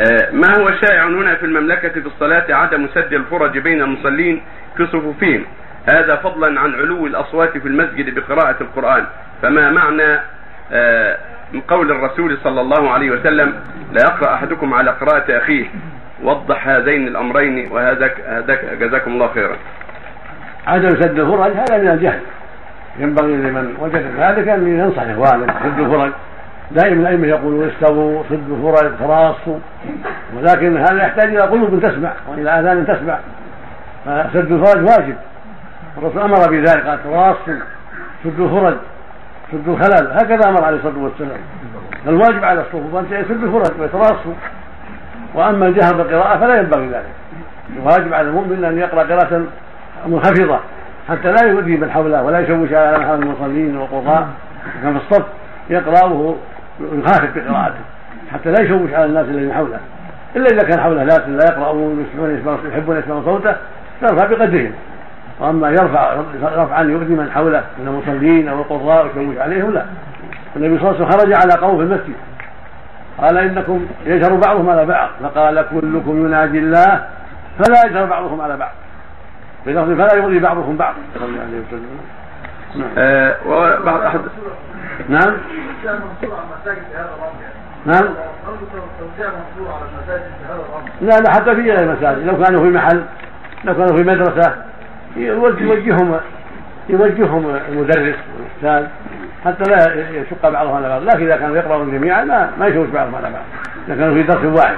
آه، ما هو شائع هنا في المملكة في الصلاة عدم سد الفرج بين المصلين في صفوفهم هذا فضلا عن علو الأصوات في المسجد بقراءة القرآن. فما معنى آه، قول الرسول صلى الله عليه وسلم لا يقرأ أحدكم على قراءة أخيه وضح هذين الأمرين وهذاك هذاك جزاكم الله خيرا. عدم سد الفرج هذا من الجهل. ينبغي لمن وجد ذلك أن ينصح اخوانه سد الفرج. دائما الأئمة يقولون استووا سدوا فرج تراصوا. ولكن هذا يحتاج إلى قلوب تسمع وإلى آذان تسمع. فسد الفرج واجب. الرسول أمر بذلك قال تراصوا سدوا الفرج سدوا الخلل هكذا أمر عليه الصلاة والسلام. الواجب على الصفوف أن يسدوا الفرج ويتراصوا. وأما الجهر بالقراءة فلا ينبغي ذلك. الواجب على المؤمن أن يقرأ قراءة منخفضة حتى لا يؤذي من حوله ولا يشوش على المصلين والقراء كان في الصف يقرا وهو يخافت بقراءته حتى لا يشوش على الناس الذين حوله. إلا إذا كان حوله ناس لا يقرؤون يحبون يسمعون صوته يرفع بقدرهم. وأما يرفع رفعا يؤذي من حوله من المصلين أو القراء ويشوش عليهم لا. النبي صلى الله عليه وسلم خرج على قوم في المسجد. قال إنكم يجهر بعضهم على بعض. فقال كلكم ينادي الله فلا يجهر بعضكم على بعض. فلا يؤذي بعضكم بعض. صلى الله عليه وسلم نعم آه وبعض أحد نعم؟ نعم؟ لا لا حتى في المساجد. لو كانوا في محل لو كانوا في مدرسة يوجههم يوجههم المدرس والاستاذ حتى لا يشق بعضهم على بعض. لكن إذا كانوا يقرؤون جميعا ما ما يشوش بعضهم على بعض. إذا كانوا في درس واحد.